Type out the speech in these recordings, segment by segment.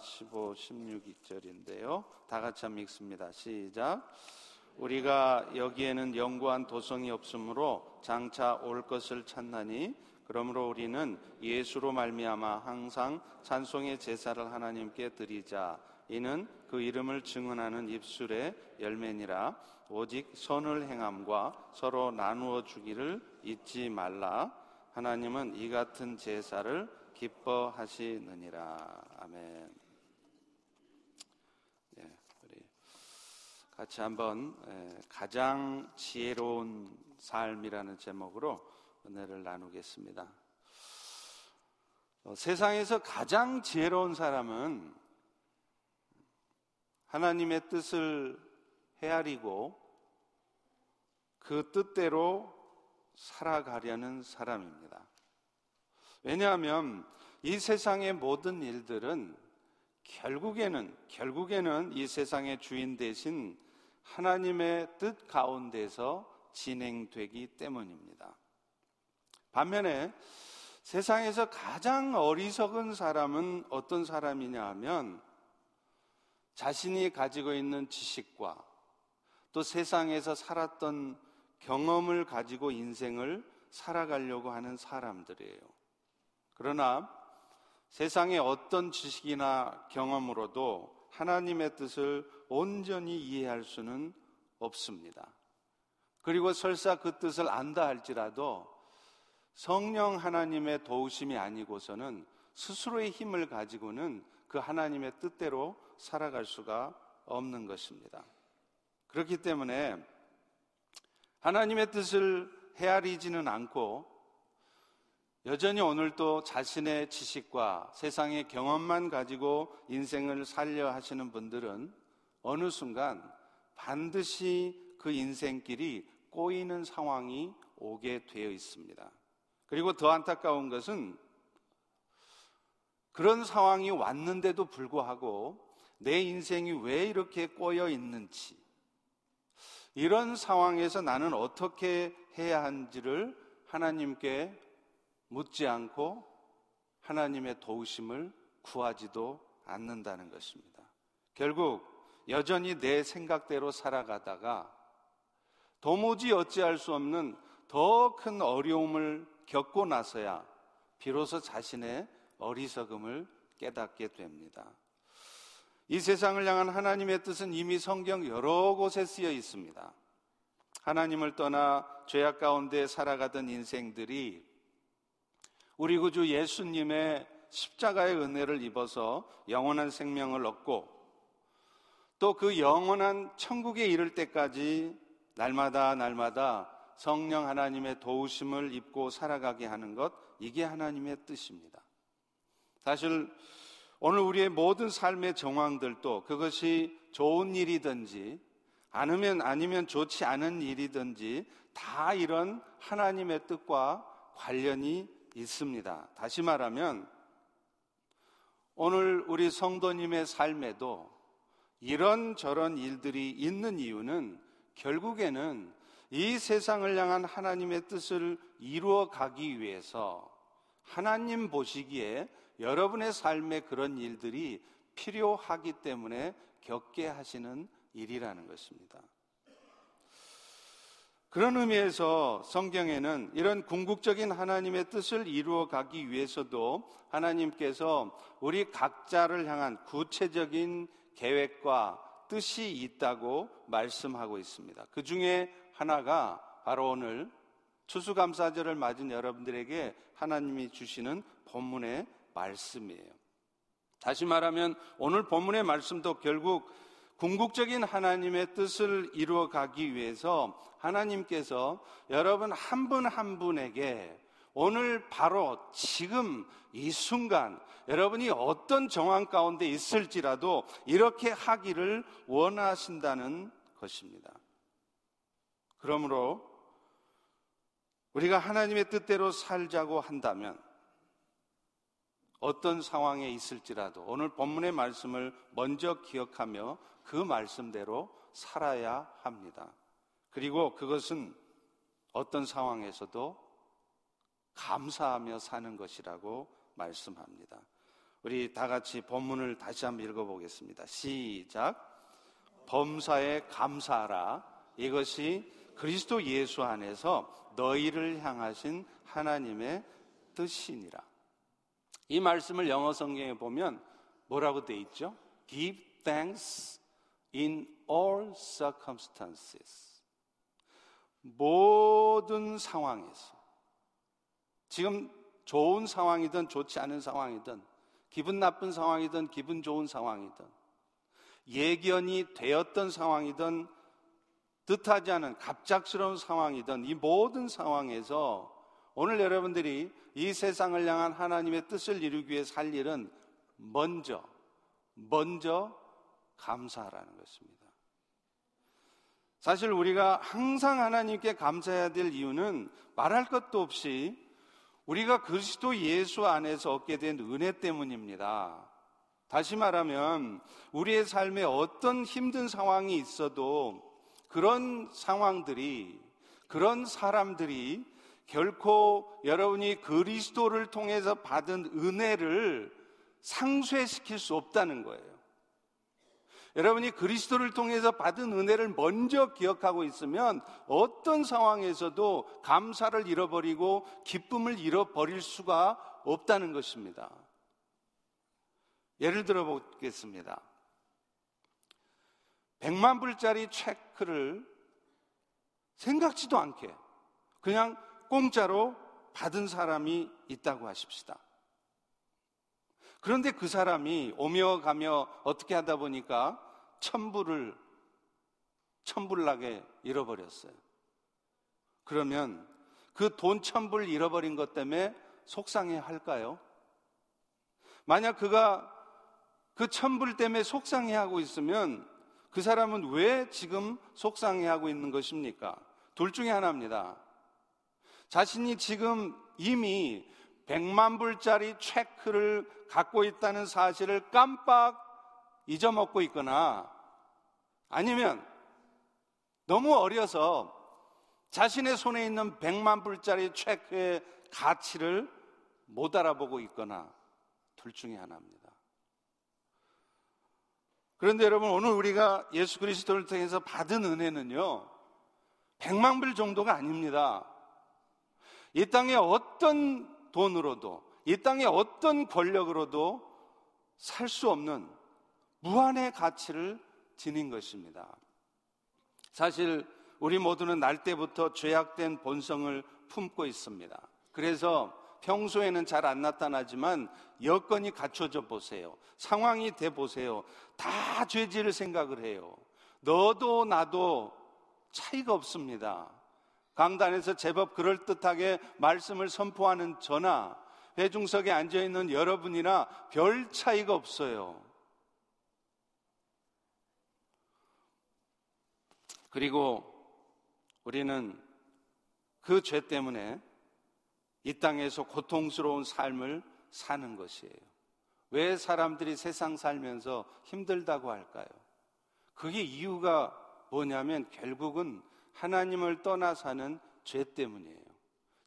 15, 16절인데요. 다 같이 한번 읽습니다. 시작. 우리가 여기에는 영구한 도성이 없으므로 장차 올 것을 찾나니 그러므로 우리는 예수로 말미암아 항상 찬송의 제사를 하나님께 드리자. 이는 그 이름을 증언하는 입술의 열매니라. 오직 선을 행함과 서로 나누어 주기를 잊지 말라. 하나님은 이 같은 제사를 기뻐하시느니라. 아멘. 예, 우리 같이 한번 예, 가장 지혜로운 삶이라는 제목으로 은혜를 나누겠습니다. 어, 세상에서 가장 지혜로운 사람은 하나님의 뜻을 헤아리고 그 뜻대로 살아가려는 사람입니다. 왜냐하면 이 세상의 모든 일들은 결국에는, 결국에는 이 세상의 주인 대신 하나님의 뜻 가운데서 진행되기 때문입니다. 반면에 세상에서 가장 어리석은 사람은 어떤 사람이냐 하면 자신이 가지고 있는 지식과 또 세상에서 살았던 경험을 가지고 인생을 살아가려고 하는 사람들이에요. 그러나 세상의 어떤 지식이나 경험으로도 하나님의 뜻을 온전히 이해할 수는 없습니다. 그리고 설사 그 뜻을 안다 할지라도 성령 하나님의 도우심이 아니고서는 스스로의 힘을 가지고는 그 하나님의 뜻대로 살아갈 수가 없는 것입니다. 그렇기 때문에 하나님의 뜻을 헤아리지는 않고 여전히 오늘도 자신의 지식과 세상의 경험만 가지고 인생을 살려 하시는 분들은 어느 순간 반드시 그 인생길이 꼬이는 상황이 오게 되어 있습니다. 그리고 더 안타까운 것은 그런 상황이 왔는데도 불구하고 내 인생이 왜 이렇게 꼬여 있는지, 이런 상황에서 나는 어떻게 해야 하는지를 하나님께 묻지 않고 하나님의 도우심을 구하지도 않는다는 것입니다. 결국 여전히 내 생각대로 살아가다가 도무지 어찌할 수 없는 더 큰 어려움을 겪고 나서야 비로소 자신의 어리석음을 깨닫게 됩니다. 이 세상을 향한 하나님의 뜻은 이미 성경 여러 곳에 쓰여 있습니다. 하나님을 떠나 죄악 가운데 살아가던 인생들이 우리 구주 예수님의 십자가의 은혜를 입어서 영원한 생명을 얻고 또 그 영원한 천국에 이를 때까지 날마다 날마다 성령 하나님의 도우심을 입고 살아가게 하는 것, 이게 하나님의 뜻입니다. 사실 오늘 우리의 모든 삶의 정황들도 그것이 좋은 일이든지 아니면 아니면 좋지 않은 일이든지 다 이런 하나님의 뜻과 관련이 있습니다. 다시 말하면 오늘 우리 성도님의 삶에도 이런 저런 일들이 있는 이유는 결국에는 이 세상을 향한 하나님의 뜻을 이루어 가기 위해서 하나님 보시기에 여러분의 삶에 그런 일들이 필요하기 때문에 겪게 하시는 일이라는 것입니다. 그런 의미에서 성경에는 이런 궁극적인 하나님의 뜻을 이루어 가기 위해서도 하나님께서 우리 각자를 향한 구체적인 계획과 뜻이 있다고 말씀하고 있습니다. 그 중에 하나가 바로 오늘 추수감사절을 맞은 여러분들에게 하나님이 주시는 본문의 말씀이에요. 다시 말하면 오늘 본문의 말씀도 결국 궁극적인 하나님의 뜻을 이루어 가기 위해서 하나님께서 여러분 한 분한 한 분에게 오늘 바로 지금 이 순간 여러분이 어떤 정황 가운데 있을지라도 이렇게 하기를 원하신다는 것입니다. 그러므로 우리가 하나님의 뜻대로 살자고 한다면 어떤 상황에 있을지라도 오늘 본문의 말씀을 먼저 기억하며 그 말씀대로 살아야 합니다. 그리고 그것은 어떤 상황에서도 감사하며 사는 것이라고 말씀합니다. 우리 다 같이 본문을 다시 한번 읽어보겠습니다. 시작. 범사에 감사하라. 이것이 그리스도 예수 안에서 너희를 향하신 하나님의 뜻이니라. 이 말씀을 영어 성경에 보면 뭐라고 돼 있죠? Give thanks in all circumstances. 모든 상황에서 지금 좋은 상황이든 좋지 않은 상황이든 기분 나쁜 상황이든 기분 좋은 상황이든 예견이 되었던 상황이든 뜻하지 않은 갑작스러운 상황이든 이 모든 상황에서 오늘 여러분들이 이 세상을 향한 하나님의 뜻을 이루기 위해 살 일은 먼저, 먼저 감사하라는 것입니다. 사실 우리가 항상 하나님께 감사해야 될 이유는 말할 것도 없이 우리가 그리스도 예수 안에서 얻게 된 은혜 때문입니다. 다시 말하면 우리의 삶에 어떤 힘든 상황이 있어도 그런 상황들이 그런 사람들이 결코 여러분이 그리스도를 통해서 받은 은혜를 상쇄시킬 수 없다는 거예요. 여러분이 그리스도를 통해서 받은 은혜를 먼저 기억하고 있으면 어떤 상황에서도 감사를 잃어버리고 기쁨을 잃어버릴 수가 없다는 것입니다. 예를 들어 보겠습니다. 100만 불짜리 체크를 생각지도 않게 그냥 공짜로 받은 사람이 있다고 하십시다. 그런데 그 사람이 오며 가며 어떻게 하다 보니까 천불을 천불나게 잃어버렸어요. 그러면 그 돈 천불 잃어버린 것 때문에 속상해 할까요? 만약 그가 그 천불 때문에 속상해 하고 있으면 그 사람은 왜 지금 속상해 하고 있는 것입니까? 둘 중에 하나입니다. 자신이 지금 이미 100만 불짜리 체크를 갖고 있다는 사실을 깜빡 잊어먹고 있거나 아니면 너무 어려서 자신의 손에 있는 100만 불짜리 체크의 가치를 못 알아보고 있거나 둘 중에 하나입니다. 그런데 여러분 오늘 우리가 예수 그리스도를 통해서 받은 은혜는요. 100만 불 정도가 아닙니다. 이 땅에 어떤 돈으로도 이 땅에 어떤 권력으로도 살 수 없는 무한의 가치를 지닌 것입니다. 사실 우리 모두는 날 때부터 죄악된 본성을 품고 있습니다. 그래서 평소에는 잘 안 나타나지만 여건이 갖춰져 보세요. 상황이 돼 보세요. 다 죄질을 생각을 해요. 너도 나도 차이가 없습니다. 강단에서 제법 그럴듯하게 말씀을 선포하는 저나 회중석에 앉아 있는 여러분이나 별 차이가 없어요. 그리고 우리는 그 죄 때문에 이 땅에서 고통스러운 삶을 사는 것이에요. 왜 사람들이 세상 살면서 힘들다고 할까요? 그게 이유가 뭐냐면 결국은 하나님을 떠나 사는 죄 때문이에요.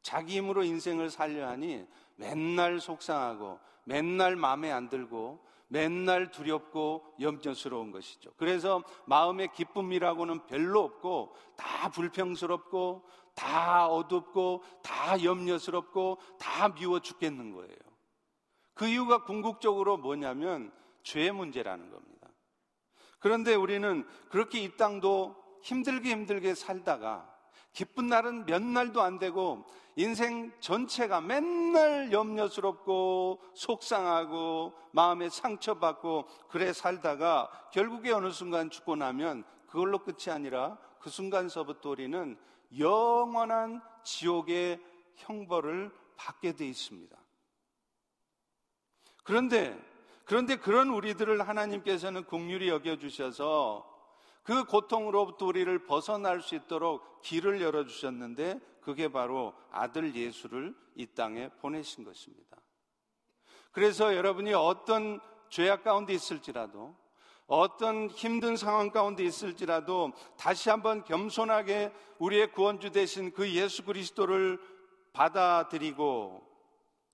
자기 힘으로 인생을 살려 하니 맨날 속상하고 맨날 마음에 안 들고 맨날 두렵고 염려스러운 것이죠. 그래서 마음의 기쁨이라고는 별로 없고 다 불평스럽고 다 어둡고 다 염려스럽고 다 미워 죽겠는 거예요. 그 이유가 궁극적으로 뭐냐면 죄 문제라는 겁니다. 그런데 우리는 그렇게 이 땅도 힘들게 힘들게 살다가 기쁜 날은 몇 날도 안 되고 인생 전체가 맨날 염려스럽고 속상하고 마음에 상처받고 그래 살다가 결국에 어느 순간 죽고 나면 그걸로 끝이 아니라 그 순간서부터 우리는 영원한 지옥의 형벌을 받게 돼 있습니다. 그런데 그런데 그런 우리들을 하나님께서는 국률이 여겨 주셔서 그 고통으로부터 우리를 벗어날 수 있도록 길을 열어 주셨는데 그게 바로 아들 예수를 이 땅에 보내신 것입니다. 그래서 여러분이 어떤 죄악 가운데 있을지라도 어떤 힘든 상황 가운데 있을지라도 다시 한번 겸손하게 우리의 구원주 되신 그 예수 그리스도를 받아들이고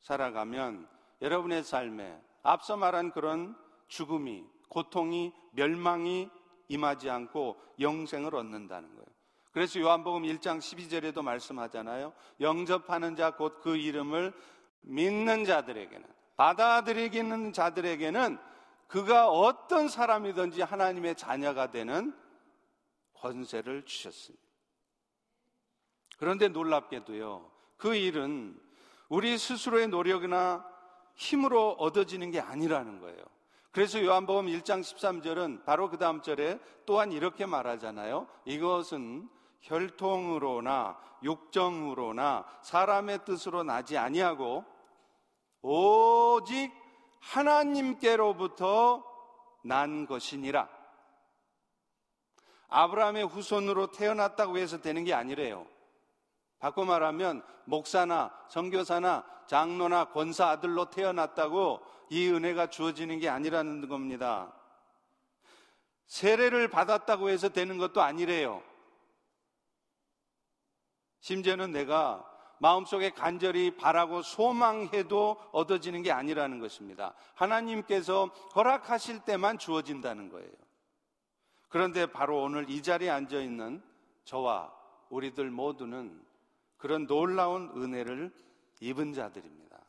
살아가면 여러분의 삶에 앞서 말한 그런 죽음이, 고통이, 멸망이 임하지 않고 영생을 얻는다는 거예요. 그래서 요한복음 1장 12절에도 말씀하잖아요. 영접하는 자 곧 그 이름을 믿는 자들에게는 받아들이기는 자들에게는 그가 어떤 사람이든지 하나님의 자녀가 되는 권세를 주셨습니다. 그런데 놀랍게도요. 그 일은 우리 스스로의 노력이나 힘으로 얻어지는 게 아니라는 거예요. 그래서 요한복음 1장 13절은 바로 그 다음 절에 또한 이렇게 말하잖아요. 이것은 혈통으로나 육정으로나 사람의 뜻으로 나지 아니하고 오직 하나님께로부터 난 것이니라. 아브라함의 후손으로 태어났다고 해서 되는 게 아니래요. 바꿔 말하면 목사나 선교사나 장로나 권사 아들로 태어났다고 이 은혜가 주어지는 게 아니라는 겁니다. 세례를 받았다고 해서 되는 것도 아니래요. 심지어는 내가 마음속에 간절히 바라고 소망해도 얻어지는 게 아니라는 것입니다. 하나님께서 허락하실 때만 주어진다는 거예요. 그런데 바로 오늘 이 자리에 앉아 있는 저와 우리들 모두는 그런 놀라운 은혜를 입은 자들입니다.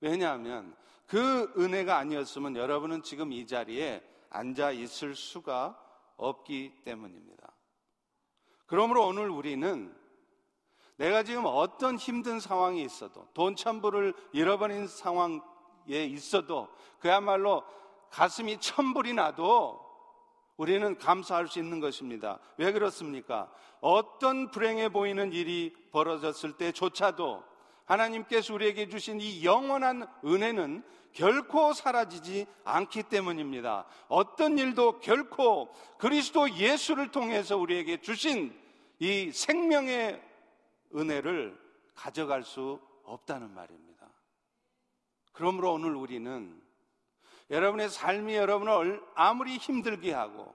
왜냐하면 그 은혜가 아니었으면 여러분은 지금 이 자리에 앉아 있을 수가 없기 때문입니다. 그러므로 오늘 우리는 내가 지금 어떤 힘든 상황이 있어도 돈 천불을 잃어버린 상황에 있어도 그야말로 가슴이 천불이 나도 우리는 감사할 수 있는 것입니다. 왜 그렇습니까? 어떤 불행해 보이는 일이 벌어졌을 때조차도 하나님께서 우리에게 주신 이 영원한 은혜는 결코 사라지지 않기 때문입니다. 어떤 일도 결코 그리스도 예수를 통해서 우리에게 주신 이 생명의 은혜를 가져갈 수 없다는 말입니다. 그러므로 오늘 우리는 여러분의 삶이 여러분을 아무리 힘들게 하고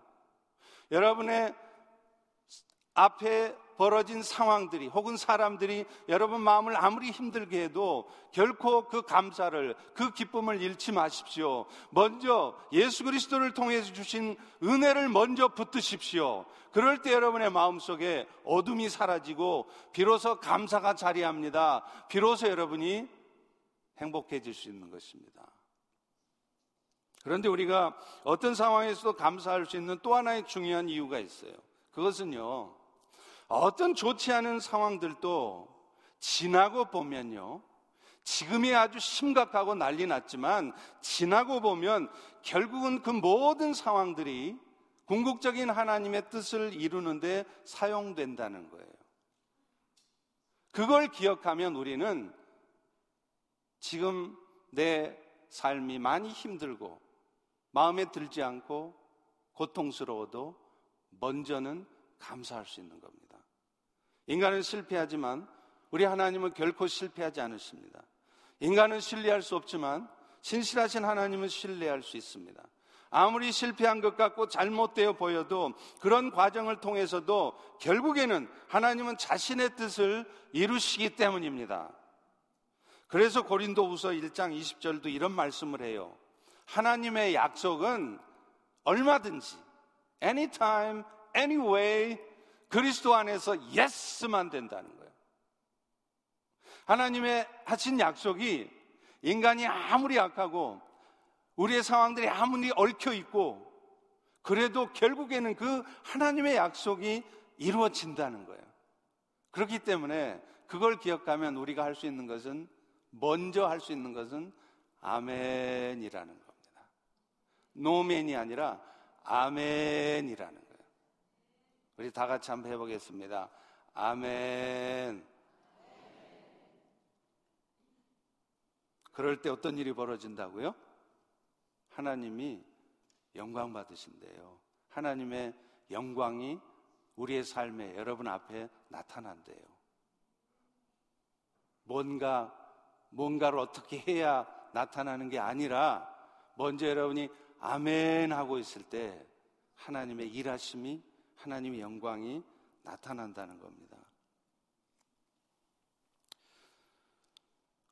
여러분의 앞에 벌어진 상황들이 혹은 사람들이 여러분 마음을 아무리 힘들게 해도 결코 그 감사를 그 기쁨을 잃지 마십시오. 먼저 예수 그리스도를 통해서 주신 은혜를 먼저 붙드십시오. 그럴 때 여러분의 마음속에 어둠이 사라지고 비로소 감사가 자리합니다. 비로소 여러분이 행복해질 수 있는 것입니다. 그런데 우리가 어떤 상황에서도 감사할 수 있는 또 하나의 중요한 이유가 있어요. 그것은요, 어떤 좋지 않은 상황들도 지나고 보면요, 지금이 아주 심각하고 난리 났지만 지나고 보면 결국은 그 모든 상황들이 궁극적인 하나님의 뜻을 이루는데 사용된다는 거예요. 그걸 기억하면 우리는 지금 내 삶이 많이 힘들고 마음에 들지 않고 고통스러워도 먼저는 감사할 수 있는 겁니다. 인간은 실패하지만 우리 하나님은 결코 실패하지 않으십니다. 인간은 신뢰할 수 없지만 신실하신 하나님은 신뢰할 수 있습니다. 아무리 실패한 것 같고 잘못되어 보여도 그런 과정을 통해서도 결국에는 하나님은 자신의 뜻을 이루시기 때문입니다. 그래서 고린도후서 1장 20절도 이런 말씀을 해요. 하나님의 약속은 얼마든지 anytime, anyway 그리스도 안에서 yes만 된다는 거예요. 하나님의 하신 약속이 인간이 아무리 약하고 우리의 상황들이 아무리 얽혀 있고 그래도 결국에는 그 하나님의 약속이 이루어진다는 거예요. 그렇기 때문에 그걸 기억하면 우리가 할 수 있는 것은 먼저 할 수 있는 것은 아멘이라는 겁니다. 노멘이 아니라 아멘이라는 거예요. 우리 다 같이 한번 해보겠습니다. 아멘. 그럴 때 어떤 일이 벌어진다고요? 하나님이 영광 받으신대요. 하나님의 영광이 우리의 삶에 여러분 앞에 나타난대요. 뭔가 뭔가를 어떻게 해야 나타나는 게 아니라 먼저 여러분이 아멘 하고 있을 때 하나님의 일하심이 하나님의 영광이 나타난다는 겁니다.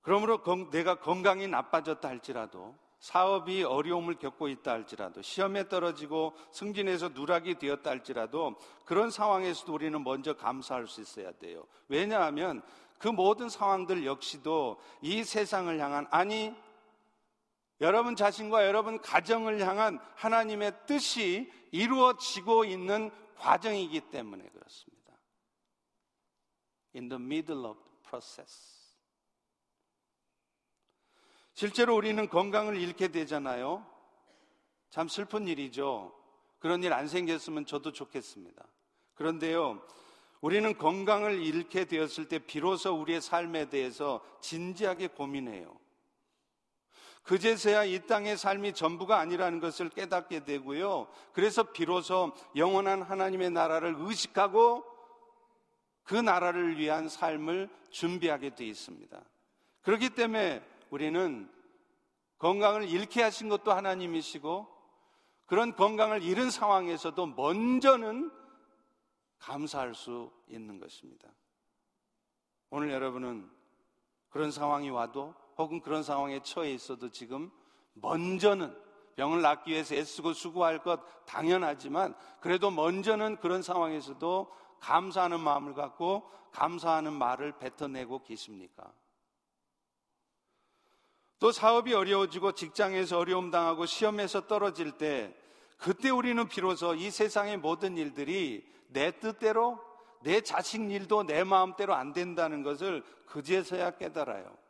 그러므로 내가 건강이 나빠졌다 할지라도 사업이 어려움을 겪고 있다 할지라도 시험에 떨어지고 승진해서 누락이 되었다 할지라도 그런 상황에서도 우리는 먼저 감사할 수 있어야 돼요. 왜냐하면 그 모든 상황들 역시도 이 세상을 향한 아니 여러분 자신과 여러분 가정을 향한 하나님의 뜻이 이루어지고 있는 과정이기 때문에 그렇습니다. In the middle of the process. 실제로 우리는 건강을 잃게 되잖아요. 참 슬픈 일이죠. 그런 일 안 생겼으면 저도 좋겠습니다. 그런데요, 우리는 건강을 잃게 되었을 때 비로소 우리의 삶에 대해서 진지하게 고민해요. 그제서야 이 땅의 삶이 전부가 아니라는 것을 깨닫게 되고요. 그래서 비로소 영원한 하나님의 나라를 의식하고 그 나라를 위한 삶을 준비하게 되어 있습니다. 그렇기 때문에 우리는 건강을 잃게 하신 것도 하나님이시고 그런 건강을 잃은 상황에서도 먼저는 감사할 수 있는 것입니다. 오늘 여러분은 그런 상황이 와도 혹은 그런 상황에 처해 있어도 지금 먼저는 병을 낫기 위해서 애쓰고 수고할 것 당연하지만 그래도 먼저는 그런 상황에서도 감사하는 마음을 갖고 감사하는 말을 뱉어내고 계십니까? 또 사업이 어려워지고 직장에서 어려움 당하고 시험에서 떨어질 때 그때 우리는 비로소 이 세상의 모든 일들이 내 뜻대로 내 자식 일도 내 마음대로 안 된다는 것을 그제서야 깨달아요.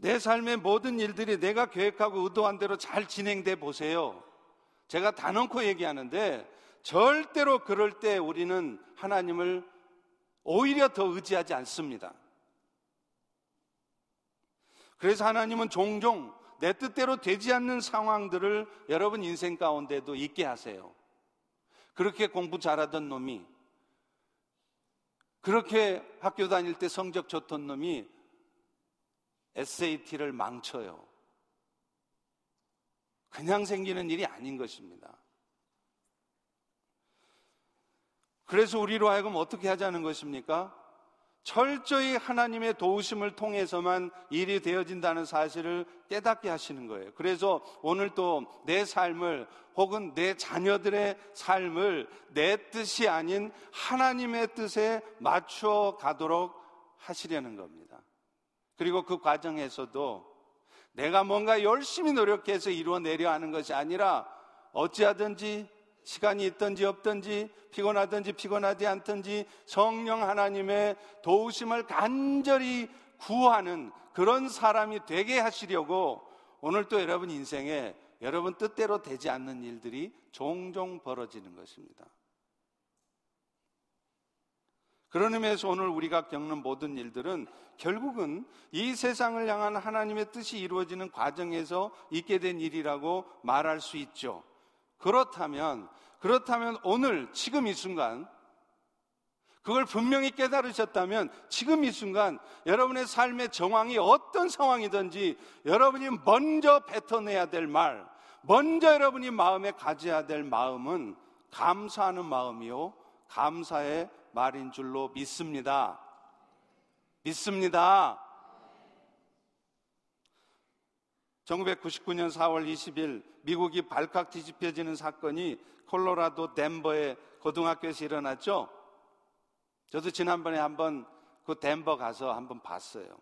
내 삶의 모든 일들이 내가 계획하고 의도한 대로 잘 진행돼 보세요. 제가 단언코 얘기하는데 절대로 그럴 때 우리는 하나님을 오히려 더 의지하지 않습니다. 그래서 하나님은 종종 내 뜻대로 되지 않는 상황들을 여러분 인생 가운데도 있게 하세요. 그렇게 공부 잘하던 놈이 그렇게 학교 다닐 때 성적 좋던 놈이 SAT를 망쳐요. 그냥 생기는 일이 아닌 것입니다. 그래서 우리로 하여금 어떻게 하자는 것입니까? 철저히 하나님의 도우심을 통해서만 일이 되어진다는 사실을 깨닫게 하시는 거예요. 그래서 오늘 또 내 삶을 혹은 내 자녀들의 삶을 내 뜻이 아닌 하나님의 뜻에 맞추어 가도록 하시려는 겁니다. 그리고 그 과정에서도 내가 뭔가 열심히 노력해서 이루어내려 하는 것이 아니라 어찌하든지 시간이 있든지 없든지 피곤하든지 피곤하지 않든지 성령 하나님의 도우심을 간절히 구하는 그런 사람이 되게 하시려고 오늘 또 여러분 인생에 여러분 뜻대로 되지 않는 일들이 종종 벌어지는 것입니다. 그런 의미에서 오늘 우리가 겪는 모든 일들은 결국은 이 세상을 향한 하나님의 뜻이 이루어지는 과정에서 있게 된 일이라고 말할 수 있죠. 그렇다면, 그렇다면 오늘, 지금 이 순간, 그걸 분명히 깨달으셨다면 지금 이 순간 여러분의 삶의 정황이 어떤 상황이든지 여러분이 먼저 뱉어내야 될 말, 먼저 여러분이 마음에 가져야 될 마음은 감사하는 마음이요. 감사의 말인 줄로 믿습니다. 믿습니다. 1999년 4월 20일 미국이 발칵 뒤집혀지는 사건이 콜로라도 덴버의 고등학교에서 일어났죠. 저도 지난번에 한번 그 덴버 가서 한번 봤어요.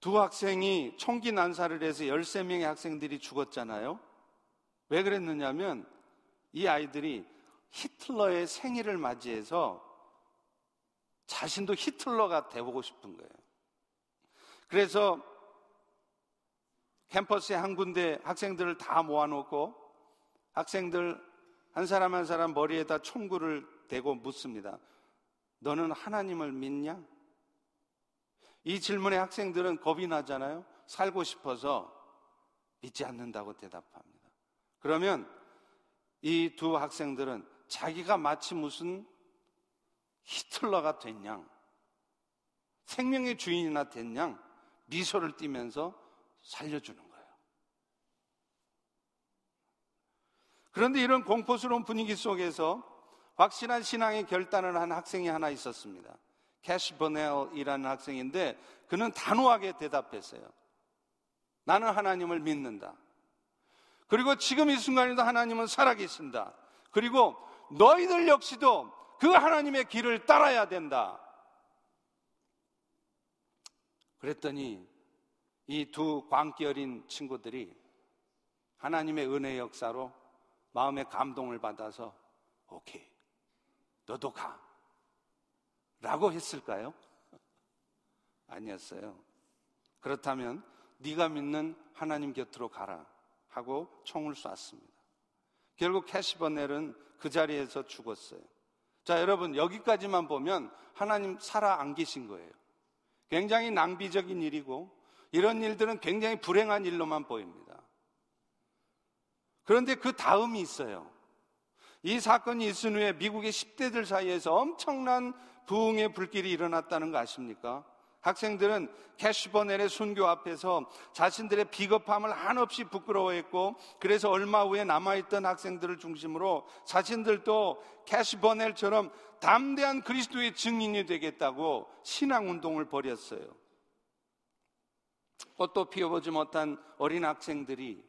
두 학생이 총기 난사를 해서 13명의 학생들이 죽었잖아요. 왜 그랬느냐면 이 아이들이 히틀러의 생일을 맞이해서 자신도 히틀러가 되고 싶은 거예요. 그래서 캠퍼스에 한 군데 학생들을 다 모아놓고 학생들 한 사람 한 사람 머리에다 총구를 대고 묻습니다. 너는 하나님을 믿냐? 이 질문에 학생들은 겁이 나잖아요. 살고 싶어서 믿지 않는다고 대답합니다. 그러면 이 두 학생들은 자기가 마치 무슨 히틀러가 됐냐, 생명의 주인이나 됐냐, 미소를 띠면서 살려주는 거예요. 그런데 이런 공포스러운 분위기 속에서 확실한 신앙의 결단을 한 학생이 하나 있었습니다. 캐시 버넬이라는 학생인데 그는 단호하게 대답했어요. 나는 하나님을 믿는다. 그리고 지금 이 순간에도 하나님은 살아계신다. 그리고 너희들 역시도 그 하나님의 길을 따라야 된다. 그랬더니 이 두 광기 어린 친구들이 하나님의 은혜 역사로 마음의 감동을 받아서 오케이, 너도 가. 라고 했을까요? 아니었어요. 그렇다면 네가 믿는 하나님 곁으로 가라 하고 총을 쐈습니다. 결국 캐시버넬은 그 자리에서 죽었어요. 자, 여러분 여기까지만 보면 하나님 살아 안 계신 거예요. 굉장히 낭비적인 일이고 이런 일들은 굉장히 불행한 일로만 보입니다. 그런데 그 다음이 있어요. 이 사건이 있은 후에 미국의 10대들 사이에서 엄청난 부흥의 불길이 일어났다는 거 아십니까? 학생들은 캐시버넬의 순교 앞에서 자신들의 비겁함을 한없이 부끄러워했고 그래서 얼마 후에 남아있던 학생들을 중심으로 자신들도 캐시버넬처럼 담대한 그리스도의 증인이 되겠다고 신앙운동을 벌였어요. 꽃도 피워보지 못한 어린 학생들이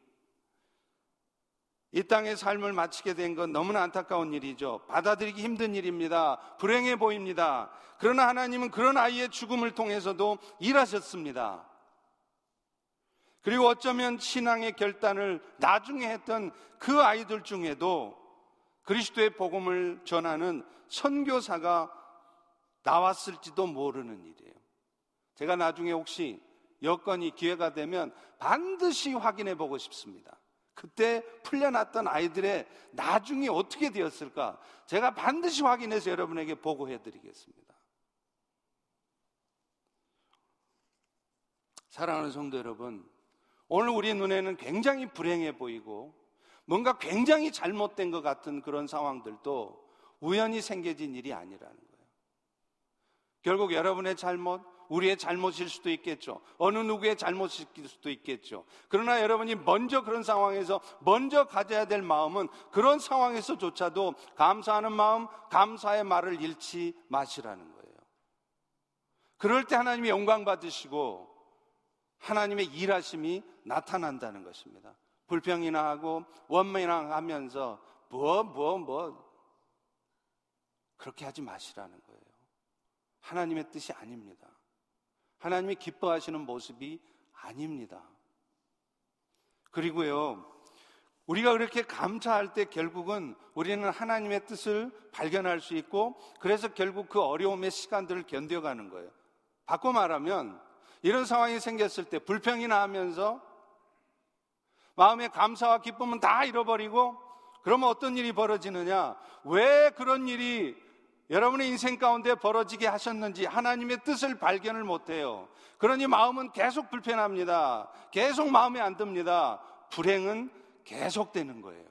이 땅의 삶을 마치게 된 건 너무나 안타까운 일이죠. 받아들이기 힘든 일입니다. 불행해 보입니다. 그러나 하나님은 그런 아이의 죽음을 통해서도 일하셨습니다. 그리고 어쩌면 신앙의 결단을 나중에 했던 그 아이들 중에도 그리스도의 복음을 전하는 선교사가 나왔을지도 모르는 일이에요. 제가 나중에 혹시 여건이 기회가 되면 반드시 확인해 보고 싶습니다. 그때 풀려났던 아이들의 나중이 어떻게 되었을까? 제가 반드시 확인해서 여러분에게 보고해 드리겠습니다. 사랑하는 성도 여러분, 오늘 우리 눈에는 굉장히 불행해 보이고 뭔가 굉장히 잘못된 것 같은 그런 상황들도 우연히 생겨진 일이 아니라는 거예요. 결국 여러분의 잘못, 우리의 잘못일 수도 있겠죠. 어느 누구의 잘못일 수도 있겠죠. 그러나 여러분이 먼저 그런 상황에서 먼저 가져야 될 마음은 그런 상황에서조차도 감사하는 마음, 감사의 말을 잃지 마시라는 거예요. 그럴 때 하나님이 영광 받으시고 하나님의 일하심이 나타난다는 것입니다. 불평이나 하고 원망이나 하면서 뭐, 뭐, 뭐, 그렇게 하지 마시라는 거예요. 하나님의 뜻이 아닙니다. 하나님이 기뻐하시는 모습이 아닙니다. 그리고요, 우리가 그렇게 감사할 때 결국은 우리는 하나님의 뜻을 발견할 수 있고 그래서 결국 그 어려움의 시간들을 견뎌가는 거예요. 바꿔 말하면 이런 상황이 생겼을 때 불평이나 하면서 마음의 감사와 기쁨은 다 잃어버리고 그러면 어떤 일이 벌어지느냐? 왜 그런 일이 여러분의 인생 가운데 벌어지게 하셨는지 하나님의 뜻을 발견을 못해요. 그러니 마음은 계속 불편합니다. 계속 마음에 안 듭니다. 불행은 계속되는 거예요.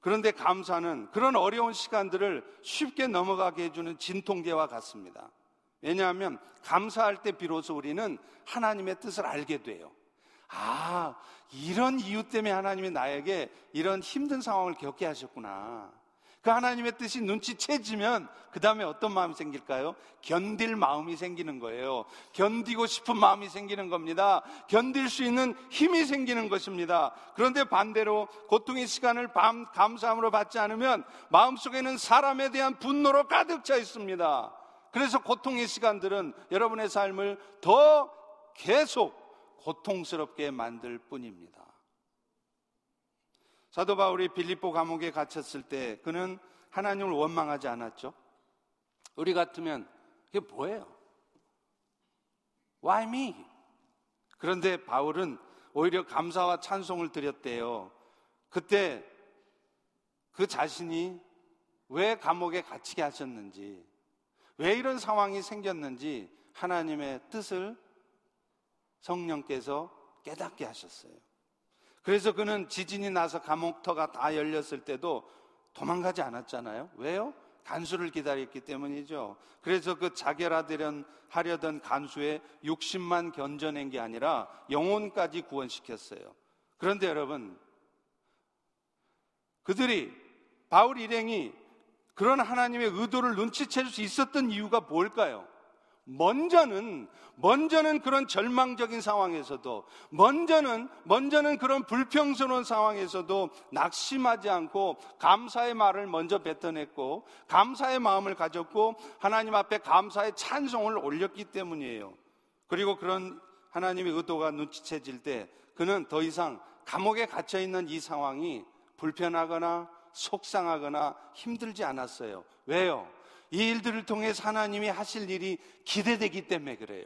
그런데 감사는 그런 어려운 시간들을 쉽게 넘어가게 해주는 진통제와 같습니다. 왜냐하면 감사할 때 비로소 우리는 하나님의 뜻을 알게 돼요. 아, 이런 이유 때문에 하나님이 나에게 이런 힘든 상황을 겪게 하셨구나. 그 하나님의 뜻이 눈치채지면 그 다음에 어떤 마음이 생길까요? 견딜 마음이 생기는 거예요. 견디고 싶은 마음이 생기는 겁니다. 견딜 수 있는 힘이 생기는 것입니다. 그런데 반대로 고통의 시간을 밤 감사함으로 받지 않으면 마음속에는 사람에 대한 분노로 가득 차 있습니다. 그래서 고통의 시간들은 여러분의 삶을 더 계속 고통스럽게 만들 뿐입니다. 사도 바울이 빌립보 감옥에 갇혔을 때 그는 하나님을 원망하지 않았죠. 우리 같으면 그게 뭐예요? Why me? 그런데 바울은 오히려 감사와 찬송을 드렸대요. 그때 그 자신이 왜 감옥에 갇히게 하셨는지, 왜 이런 상황이 생겼는지 하나님의 뜻을 성령께서 깨닫게 하셨어요. 그래서 그는 지진이 나서 감옥터가 다 열렸을 때도 도망가지 않았잖아요. 왜요? 간수를 기다렸기 때문이죠. 그래서 그 자결하려던 하려던 간수의 60만 견뎌낸 게 아니라 영혼까지 구원시켰어요. 그런데 여러분, 그들이 바울 일행이 그런 하나님의 의도를 눈치챌 수 있었던 이유가 뭘까요? 먼저는 먼저는 그런 절망적인 상황에서도 먼저는 먼저는 그런 불평스러운 상황에서도 낙심하지 않고 감사의 말을 먼저 뱉어냈고 감사의 마음을 가졌고 하나님 앞에 감사의 찬송을 올렸기 때문이에요. 그리고 그런 하나님의 의도가 눈치채질 때 그는 더 이상 감옥에 갇혀 있는 이 상황이 불편하거나 속상하거나 힘들지 않았어요. 왜요? 이 일들을 통해 하나님이 하실 일이 기대되기 때문에 그래요.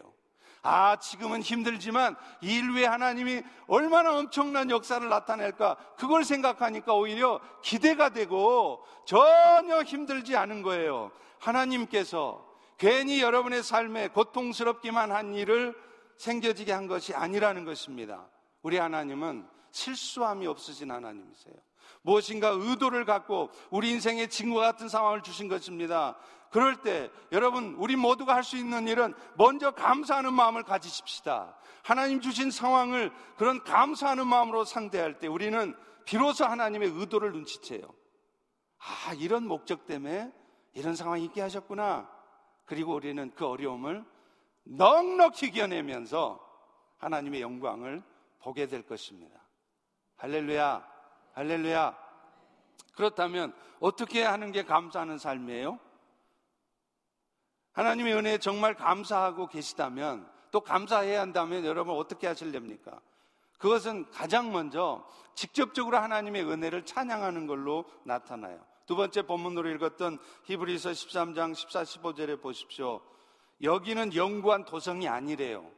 아, 지금은 힘들지만 이 일 외에 하나님이 얼마나 엄청난 역사를 나타낼까? 그걸 생각하니까 오히려 기대가 되고 전혀 힘들지 않은 거예요. 하나님께서 괜히 여러분의 삶에 고통스럽기만 한 일을 생겨지게 한 것이 아니라는 것입니다. 우리 하나님은 실수함이 없으신 하나님이세요. 무엇인가 의도를 갖고 우리 인생에 지금과 같은 상황을 주신 것입니다. 그럴 때 여러분 우리 모두가 할 수 있는 일은 먼저 감사하는 마음을 가지십시다. 하나님 주신 상황을 그런 감사하는 마음으로 상대할 때 우리는 비로소 하나님의 의도를 눈치채요. 아, 이런 목적 때문에 이런 상황이 있게 하셨구나. 그리고 우리는 그 어려움을 넉넉히 이겨내면서 하나님의 영광을 보게 될 것입니다. 할렐루야, 할렐루야. 그렇다면 어떻게 하는 게 감사하는 삶이에요? 하나님의 은혜에 정말 감사하고 계시다면 또 감사해야 한다면 여러분 어떻게 하실렵니까? 그것은 가장 먼저 직접적으로 하나님의 은혜를 찬양하는 걸로 나타나요. 두 번째 본문으로 읽었던 히브리서 13장 14, 15절에 보십시오. 여기는 영구한 도성이 아니래요.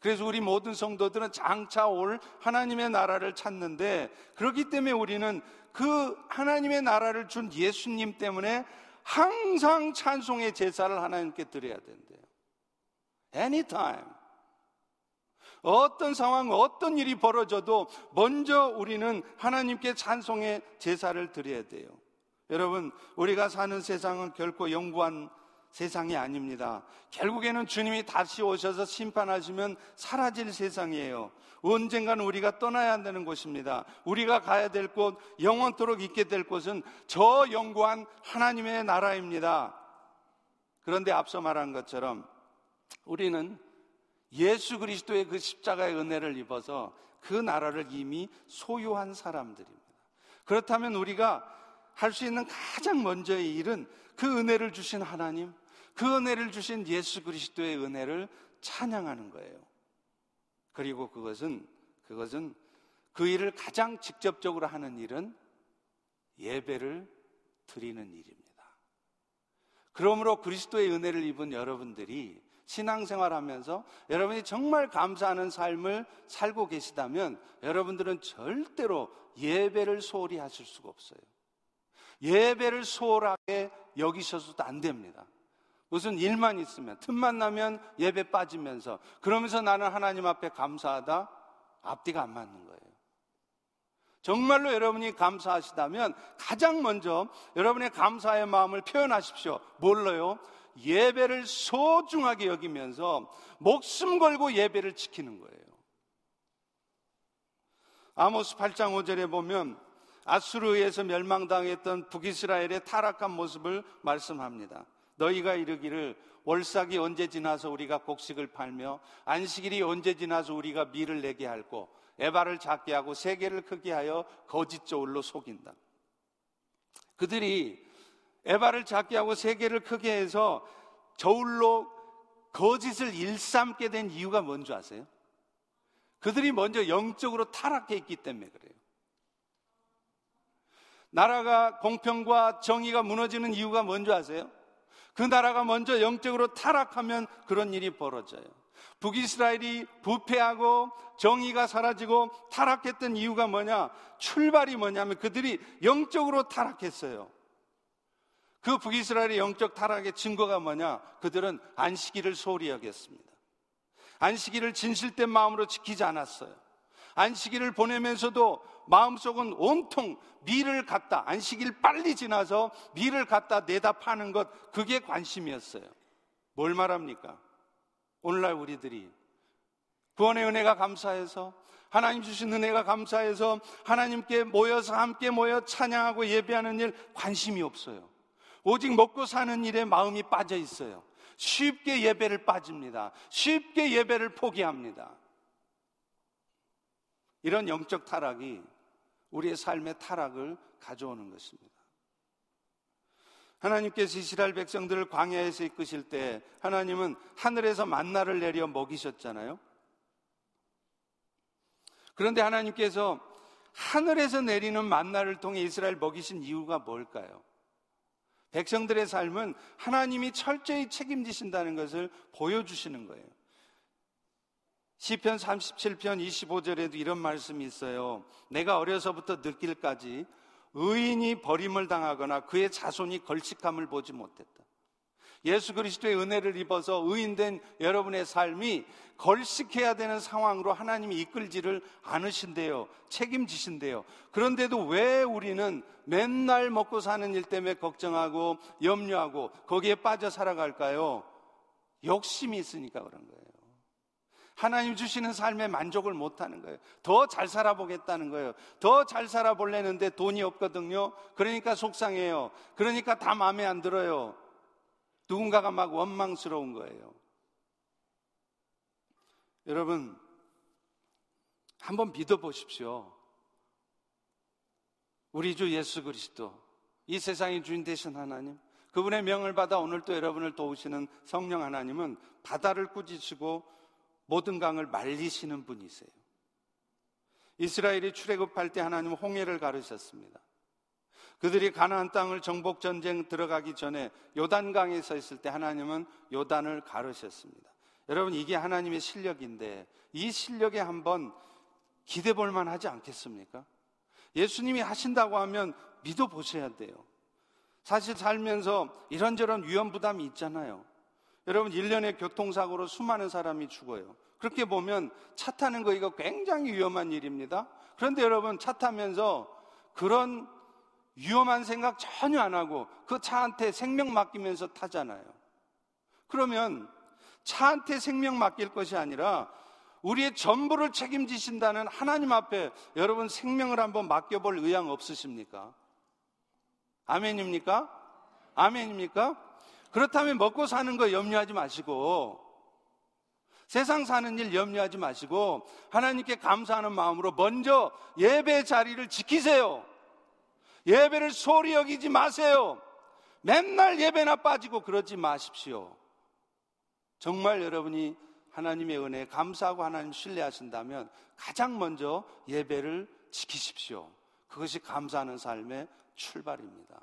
그래서 우리 모든 성도들은 장차 올 하나님의 나라를 찾는데 그렇기 때문에 우리는 그 하나님의 나라를 준 예수님 때문에 항상 찬송의 제사를 하나님께 드려야 된대요. Anytime. 어떤 상황, 어떤 일이 벌어져도 먼저 우리는 하나님께 찬송의 제사를 드려야 돼요. 여러분, 우리가 사는 세상은 결코 영구한 세상이 아닙니다. 결국에는 주님이 다시 오셔서 심판하시면 사라질 세상이에요. 언젠가는 우리가 떠나야 한다는 곳입니다. 우리가 가야 될 곳, 영원토록 있게 될 곳은 저 영구한 하나님의 나라입니다. 그런데 앞서 말한 것처럼 우리는 예수 그리스도의 그 십자가의 은혜를 입어서 그 나라를 이미 소유한 사람들입니다. 그렇다면 우리가 할 수 있는 가장 먼저의 일은 그 은혜를 주신 하나님, 그 은혜를 주신 예수 그리스도의 은혜를 찬양하는 거예요. 그리고 그것은 그것은 그 일을 가장 직접적으로 하는 일은 예배를 드리는 일입니다. 그러므로 그리스도의 은혜를 입은 여러분들이 신앙생활 하면서 여러분이 정말 감사하는 삶을 살고 계시다면 여러분들은 절대로 예배를 소홀히 하실 수가 없어요. 예배를 소홀하게 여기셔서도 안 됩니다. 무슨 일만 있으면, 틈만 나면 예배 빠지면서, 그러면서 나는 하나님 앞에 감사하다? 앞뒤가 안 맞는 거예요. 정말로 여러분이 감사하시다면 가장 먼저 여러분의 감사의 마음을 표현하십시오. 뭘로요? 예배를 소중하게 여기면서 목숨 걸고 예배를 지키는 거예요. 아모스 8장 5절에 보면 아수르에서 멸망당했던 북이스라엘의 타락한 모습을 말씀합니다. 너희가 이르기를 월삭이 언제 지나서 우리가 곡식을 팔며 안식일이 언제 지나서 우리가 밀을 내게 할고 에바를 작게 하고 세계를 크게 하여 거짓 저울로 속인다. 그들이 에바를 작게 하고 세계를 크게 해서 저울로 거짓을 일삼게 된 이유가 뭔지 아세요? 그들이 먼저 영적으로 타락해 있기 때문에 그래요. 나라가 공평과 정의가 무너지는 이유가 뭔지 아세요? 그 나라가 먼저 영적으로 타락하면 그런 일이 벌어져요. 북이스라엘이 부패하고 정의가 사라지고 타락했던 이유가 뭐냐? 출발이 뭐냐면 그들이 영적으로 타락했어요. 그 북이스라엘의 영적 타락의 증거가 뭐냐? 그들은 안식일을 소홀히 여겼습니다. 안식일을 진실된 마음으로 지키지 않았어요. 안식일을 보내면서도 마음속은 온통 미를 갖다 안식일 빨리 지나서 미를 갖다 내다 파는 것 그게 관심이었어요. 뭘 말합니까? 오늘날 우리들이 구원의 은혜가 감사해서 하나님 주신 은혜가 감사해서 하나님께 모여서 함께 모여 찬양하고 예배하는 일 관심이 없어요. 오직 먹고 사는 일에 마음이 빠져 있어요. 쉽게 예배를 빠집니다. 쉽게 예배를 포기합니다. 이런 영적 타락이 우리의 삶의 타락을 가져오는 것입니다. 하나님께서 이스라엘 백성들을 광야에서 이끄실 때 하나님은 하늘에서 만나를 내려 먹이셨잖아요. 그런데 하나님께서 하늘에서 내리는 만나를 통해 이스라엘 먹이신 이유가 뭘까요? 백성들의 삶은 하나님이 철저히 책임지신다는 것을 보여주시는 거예요. 시편 37편 25절에도 이런 말씀이 있어요. 내가 어려서부터 늙길까지 의인이 버림을 당하거나 그의 자손이 걸식함을 보지 못했다. 예수 그리스도의 은혜를 입어서 의인된 여러분의 삶이 걸식해야 되는 상황으로 하나님이 이끌지를 않으신대요. 책임지신대요. 그런데도 왜 우리는 맨날 먹고 사는 일 때문에 걱정하고 염려하고 거기에 빠져 살아갈까요? 욕심이 있으니까 그런 거예요. 하나님 주시는 삶에 만족을 못 하는 거예요. 더 잘 살아보겠다는 거예요. 더 잘 살아보려는데 돈이 없거든요. 그러니까 속상해요. 그러니까 다 마음에 안 들어요. 누군가가 막 원망스러운 거예요. 여러분, 한번 믿어보십시오. 우리 주 예수 그리스도, 이 세상의 주인 되신 하나님, 그분의 명을 받아 오늘 또 여러분을 도우시는 성령 하나님은 바다를 꾸짖으시고 모든 강을 말리시는 분이세요. 이스라엘이 출애굽할 때 하나님 홍해를 가르셨습니다. 그들이 가나안 땅을 정복 전쟁 들어가기 전에 요단강에 서 있을 때 하나님은 요단을 가르셨습니다. 여러분 이게 하나님의 실력인데 이 실력에 한번 기대 볼 만하지 않겠습니까? 예수님이 하신다고 하면 믿어 보셔야 돼요. 사실 살면서 이런저런 위험 부담이 있잖아요. 여러분 1년에 교통사고로 수많은 사람이 죽어요. 그렇게 보면 차 타는 거 이거 굉장히 위험한 일입니다. 그런데 여러분 차 타면서 그런 위험한 생각 전혀 안 하고 그 차한테 생명 맡기면서 타잖아요. 그러면 차한테 생명 맡길 것이 아니라 우리의 전부를 책임지신다는 하나님 앞에 여러분 생명을 한번 맡겨볼 의향 없으십니까? 아멘입니까? 아멘입니까? 그렇다면 먹고 사는 거 염려하지 마시고 세상 사는 일 염려하지 마시고 하나님께 감사하는 마음으로 먼저 예배 자리를 지키세요. 예배를 소리 여기지 마세요. 맨날 예배나 빠지고 그러지 마십시오. 정말 여러분이 하나님의 은혜에 감사하고 하나님 신뢰하신다면 가장 먼저 예배를 지키십시오. 그것이 감사하는 삶의 출발입니다.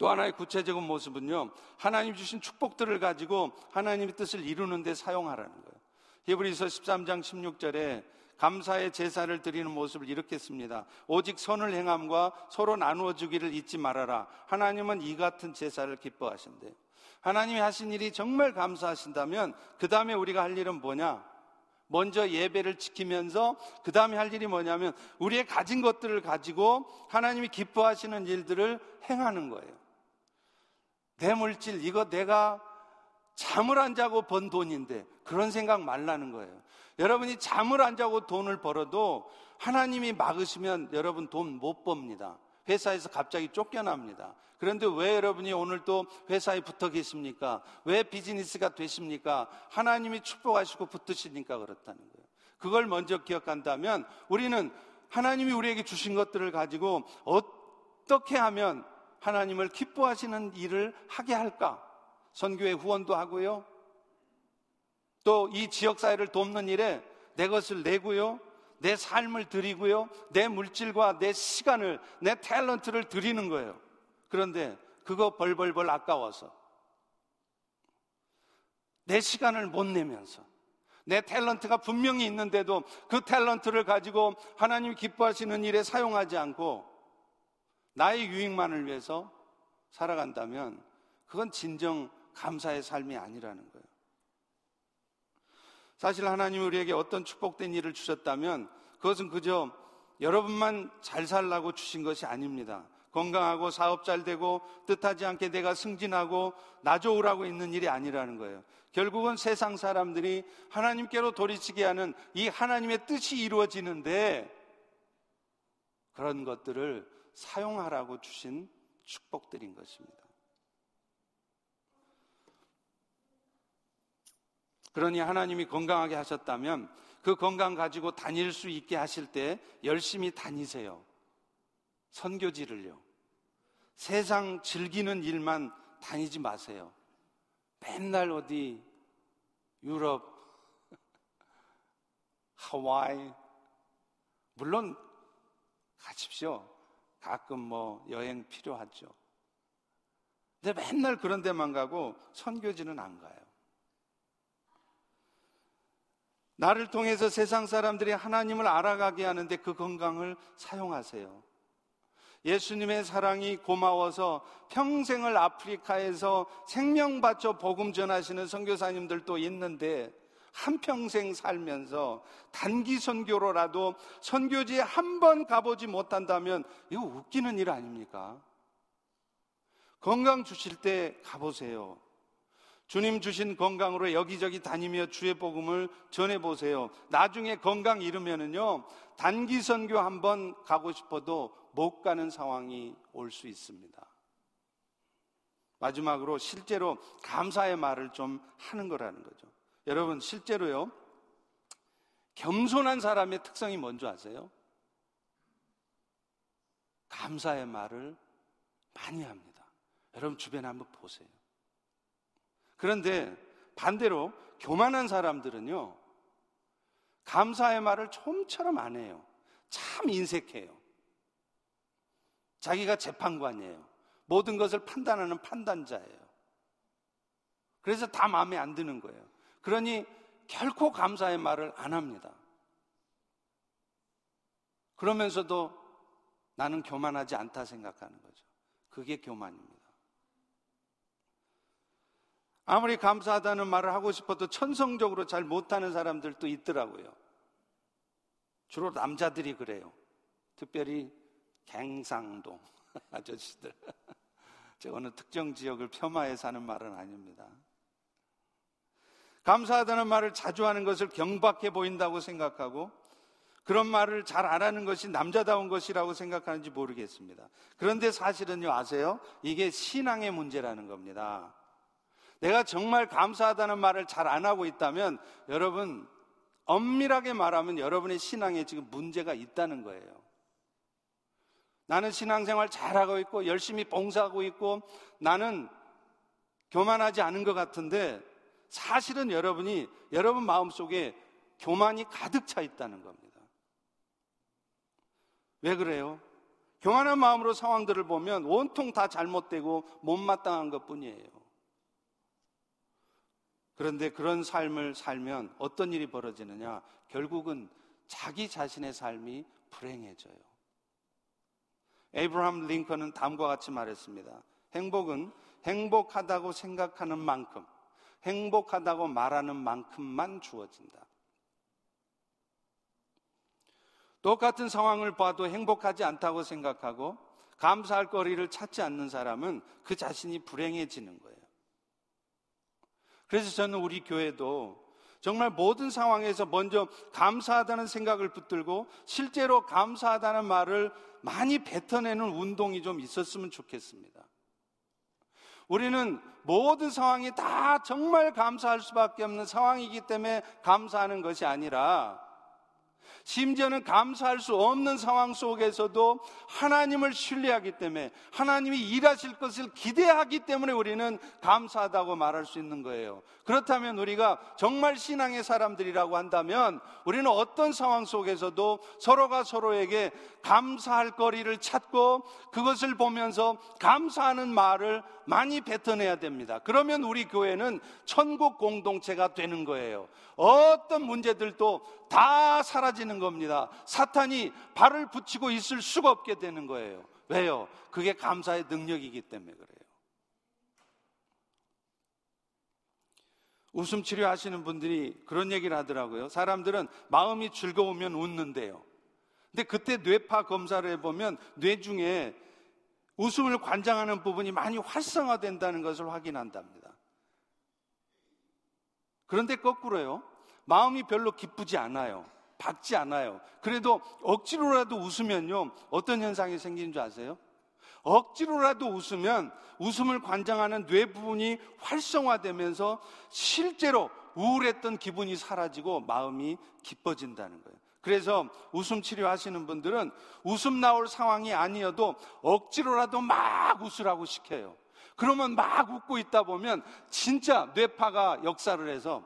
또 하나의 구체적인 모습은요, 하나님 주신 축복들을 가지고 하나님의 뜻을 이루는 데 사용하라는 거예요. 히브리서 13장 16절에 감사의 제사를 드리는 모습을 이렇게 씁니다. 오직 선을 행함과 서로 나누어 주기를 잊지 말아라. 하나님은 이 같은 제사를 기뻐하신대. 하나님이 하신 일이 정말 감사하신다면 그 다음에 우리가 할 일은 뭐냐? 먼저 예배를 지키면서 그 다음에 할 일이 뭐냐면 우리의 가진 것들을 가지고 하나님이 기뻐하시는 일들을 행하는 거예요. 내 물질, 이거 내가 잠을 안 자고 번 돈인데 그런 생각 말라는 거예요. 여러분이 잠을 안 자고 돈을 벌어도 하나님이 막으시면 여러분 돈 못 법니다. 회사에서 갑자기 쫓겨납니다. 그런데 왜 여러분이 오늘 또 회사에 붙어 계십니까? 왜 비즈니스가 되십니까? 하나님이 축복하시고 붙으시니까 그렇다는 거예요. 그걸 먼저 기억한다면 우리는 하나님이 우리에게 주신 것들을 가지고 어떻게 하면 하나님을 기뻐하시는 일을 하게 할까? 선교회 후원도 하고요. 또 이 지역사회를 돕는 일에 내 것을 내고요. 내 삶을 드리고요. 내 물질과 내 시간을, 내 탤런트를 드리는 거예요. 그런데 그거 벌벌벌 아까워서 내 시간을 못 내면서 내 탤런트가 분명히 있는데도 그 탤런트를 가지고 하나님 기뻐하시는 일에 사용하지 않고 나의 유익만을 위해서 살아간다면 그건 진정 감사의 삶이 아니라는 거예요. 사실 하나님 우리에게 어떤 축복된 일을 주셨다면 그것은 그저 여러분만 잘 살라고 주신 것이 아닙니다. 건강하고 사업 잘 되고 뜻하지 않게 내가 승진하고 나 좋으라고 있는 일이 아니라는 거예요. 결국은 세상 사람들이 하나님께로 돌이치게 하는 이 하나님의 뜻이 이루어지는데 그런 것들을 사용하라고 주신 축복드린 것입니다. 그러니 하나님이 건강하게 하셨다면 그 건강 가지고 다닐 수 있게 하실 때 열심히 다니세요. 선교지를요. 세상 즐기는 일만 다니지 마세요. 맨날 어디 유럽, 하와이, 물론 가십시오. 가끔 뭐 여행 필요하죠. 근데 맨날 그런 데만 가고 선교지는 안 가요. 나를 통해서 세상 사람들이 하나님을 알아가게 하는데 그 건강을 사용하세요. 예수님의 사랑이 고마워서 평생을 아프리카에서 생명 바쳐 복음 전하시는 선교사님들도 있는데 한평생 살면서 단기 선교로라도 선교지에 한 번 가보지 못한다면 이거 웃기는 일 아닙니까? 건강 주실 때 가보세요. 주님 주신 건강으로 여기저기 다니며 주의 복음을 전해보세요. 나중에 건강 잃으면은요, 단기 선교 한 번 가고 싶어도 못 가는 상황이 올 수 있습니다. 마지막으로 실제로 감사의 말을 좀 하는 거라는 거죠. 여러분, 실제로요, 겸손한 사람의 특성이 뭔지 아세요? 감사의 말을 많이 합니다. 여러분 주변에 한번 보세요. 그런데 반대로 교만한 사람들은요, 감사의 말을 좀처럼 안 해요. 참 인색해요. 자기가 재판관이에요. 모든 것을 판단하는 판단자예요. 그래서 다 마음에 안 드는 거예요. 그러니 결코 감사의 말을 안 합니다. 그러면서도 나는 교만하지 않다 생각하는 거죠. 그게 교만입니다. 아무리 감사하다는 말을 하고 싶어도 천성적으로 잘 못하는 사람들도 있더라고요. 주로 남자들이 그래요. 특별히 갱상동 아저씨들. 제가 어느 특정 지역을 폄하해 사는 말은 아닙니다. 감사하다는 말을 자주 하는 것을 경박해 보인다고 생각하고 그런 말을 잘 안 하는 것이 남자다운 것이라고 생각하는지 모르겠습니다. 그런데 사실은요, 아세요? 이게 신앙의 문제라는 겁니다. 내가 정말 감사하다는 말을 잘 안 하고 있다면 여러분 엄밀하게 말하면 여러분의 신앙에 지금 문제가 있다는 거예요. 나는 신앙생활 잘하고 있고 열심히 봉사하고 있고 나는 교만하지 않은 것 같은데 사실은 여러분이 여러분 마음속에 교만이 가득 차 있다는 겁니다. 왜 그래요? 교만한 마음으로 상황들을 보면 온통 다 잘못되고 못마땅한 것 뿐이에요. 그런데 그런 삶을 살면 어떤 일이 벌어지느냐? 결국은 자기 자신의 삶이 불행해져요. 에이브라함 링컨은 다음과 같이 말했습니다. 행복은 행복하다고 생각하는 만큼, 행복하다고 말하는 만큼만 주어진다. 똑같은 상황을 봐도 행복하지 않다고 생각하고 감사할 거리를 찾지 않는 사람은 그 자신이 불행해지는 거예요. 그래서 저는 우리 교회도 정말 모든 상황에서 먼저 감사하다는 생각을 붙들고 실제로 감사하다는 말을 많이 뱉어내는 운동이 좀 있었으면 좋겠습니다. 우리는 모든 상황이 다 정말 감사할 수밖에 없는 상황이기 때문에 감사하는 것이 아니라 심지어는 감사할 수 없는 상황 속에서도 하나님을 신뢰하기 때문에 하나님이 일하실 것을 기대하기 때문에 우리는 감사하다고 말할 수 있는 거예요. 그렇다면 우리가 정말 신앙의 사람들이라고 한다면 우리는 어떤 상황 속에서도 서로가 서로에게 감사할 거리를 찾고 그것을 보면서 감사하는 말을 많이 뱉어내야 됩니다. 그러면 우리 교회는 천국 공동체가 되는 거예요. 어떤 문제들도 다 사라지는 겁니다. 사탄이 발을 붙이고 있을 수가 없게 되는 거예요. 왜요? 그게 감사의 능력이기 때문에 그래요. 웃음 치료하시는 분들이 그런 얘기를 하더라고요. 사람들은 마음이 즐거우면 웃는데요. 근데 그때 뇌파 검사를 해보면 뇌 중에 웃음을 관장하는 부분이 많이 활성화된다는 것을 확인한답니다. 그런데 거꾸로요. 마음이 별로 기쁘지 않아요. 밝지 않아요. 그래도 억지로라도 웃으면요. 어떤 현상이 생기는 줄 아세요? 억지로라도 웃으면 웃음을 관장하는 뇌 부분이 활성화되면서 실제로 우울했던 기분이 사라지고 마음이 기뻐진다는 거예요. 그래서 웃음 치료하시는 분들은 웃음 나올 상황이 아니어도 억지로라도 막 웃으라고 시켜요. 그러면 막 웃고 있다 보면 진짜 뇌파가 역사를 해서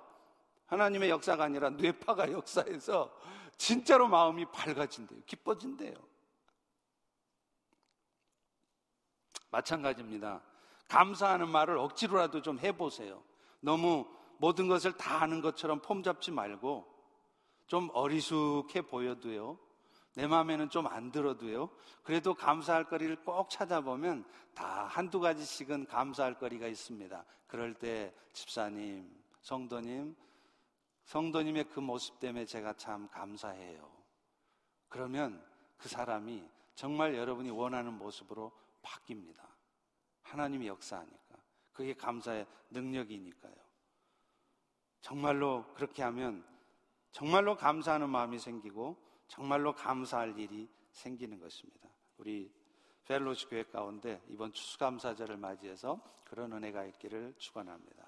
하나님의 역사가 아니라 뇌파가 역사해서 진짜로 마음이 밝아진대요. 기뻐진대요. 마찬가지입니다. 감사하는 말을 억지로라도 좀 해보세요. 너무 모든 것을 다 아는 것처럼 폼 잡지 말고 좀 어리숙해 보여도요. 내 마음에는 좀 안 들어도요. 그래도 감사할 거리를 꼭 찾아보면 다 한두 가지씩은 감사할 거리가 있습니다. 그럴 때 집사님, 성도님, 성도님의 그 모습 때문에 제가 참 감사해요. 그러면 그 사람이 정말 여러분이 원하는 모습으로 바뀝니다. 하나님이 역사하니까. 그게 감사의 능력이니까요. 정말로 그렇게 하면 정말로 감사하는 마음이 생기고 정말로 감사할 일이 생기는 것입니다. 우리 펠로시 교회 가운데 이번 추수감사절을 맞이해서 그런 은혜가 있기를 축원합니다.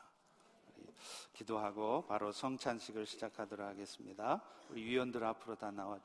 기도하고 바로 성찬식을 시작하도록 하겠습니다. 우리 위원들 앞으로 다 나와 주세요.